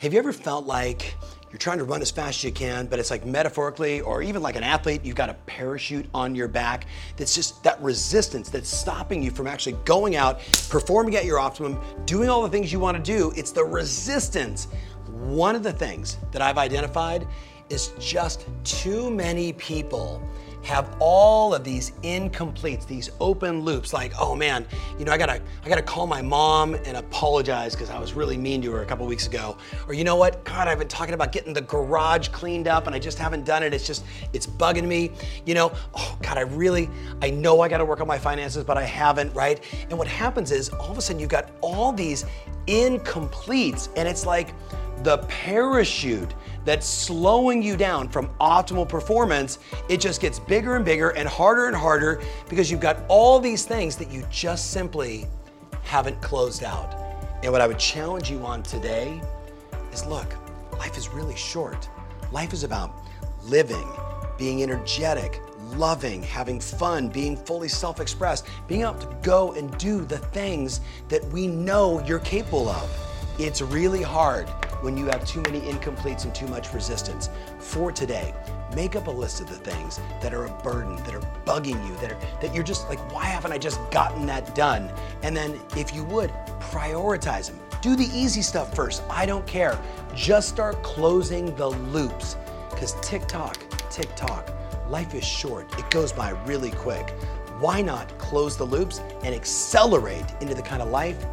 Have you ever felt like you're trying to run as fast as you can, but it's like metaphorically, or even like an athlete, you've got a parachute on your back that's just that resistance that's stopping you from actually going out, performing at your optimum, doing all the things you want to do. It's the resistance. One of the things that I've identified is just too many people have all of these incompletes, these open loops, like, oh man, you know, I gotta, I gotta call my mom and apologize because I was really mean to her a couple weeks ago. Or you know what, God, I've been talking about getting the garage cleaned up and I just haven't done it. It's just, it's bugging me. You know, oh God, I really, I know I gotta work on my finances, but I haven't, right? And what happens is all of a sudden you've got all these incompletes and it's like, the parachute that's slowing you down from optimal performance, it just gets bigger and bigger and harder and harder because you've got all these things that you just simply haven't closed out. And what I would challenge you on today is look, life is really short. Life is about living, being energetic, loving, having fun, being fully self expressed, being able to go and do the things that we know you're capable of. It's really hard when you have too many incompletes and too much resistance. For today, make up a list of the things that are a burden, that are bugging you, that are that you're just like, why haven't I just gotten that done? And then if you would, prioritize them. Do the easy stuff first. I don't care. Just start closing the loops. Because tick tock, life is short. It goes by really quick. Why not close the loops and accelerate into the kind of life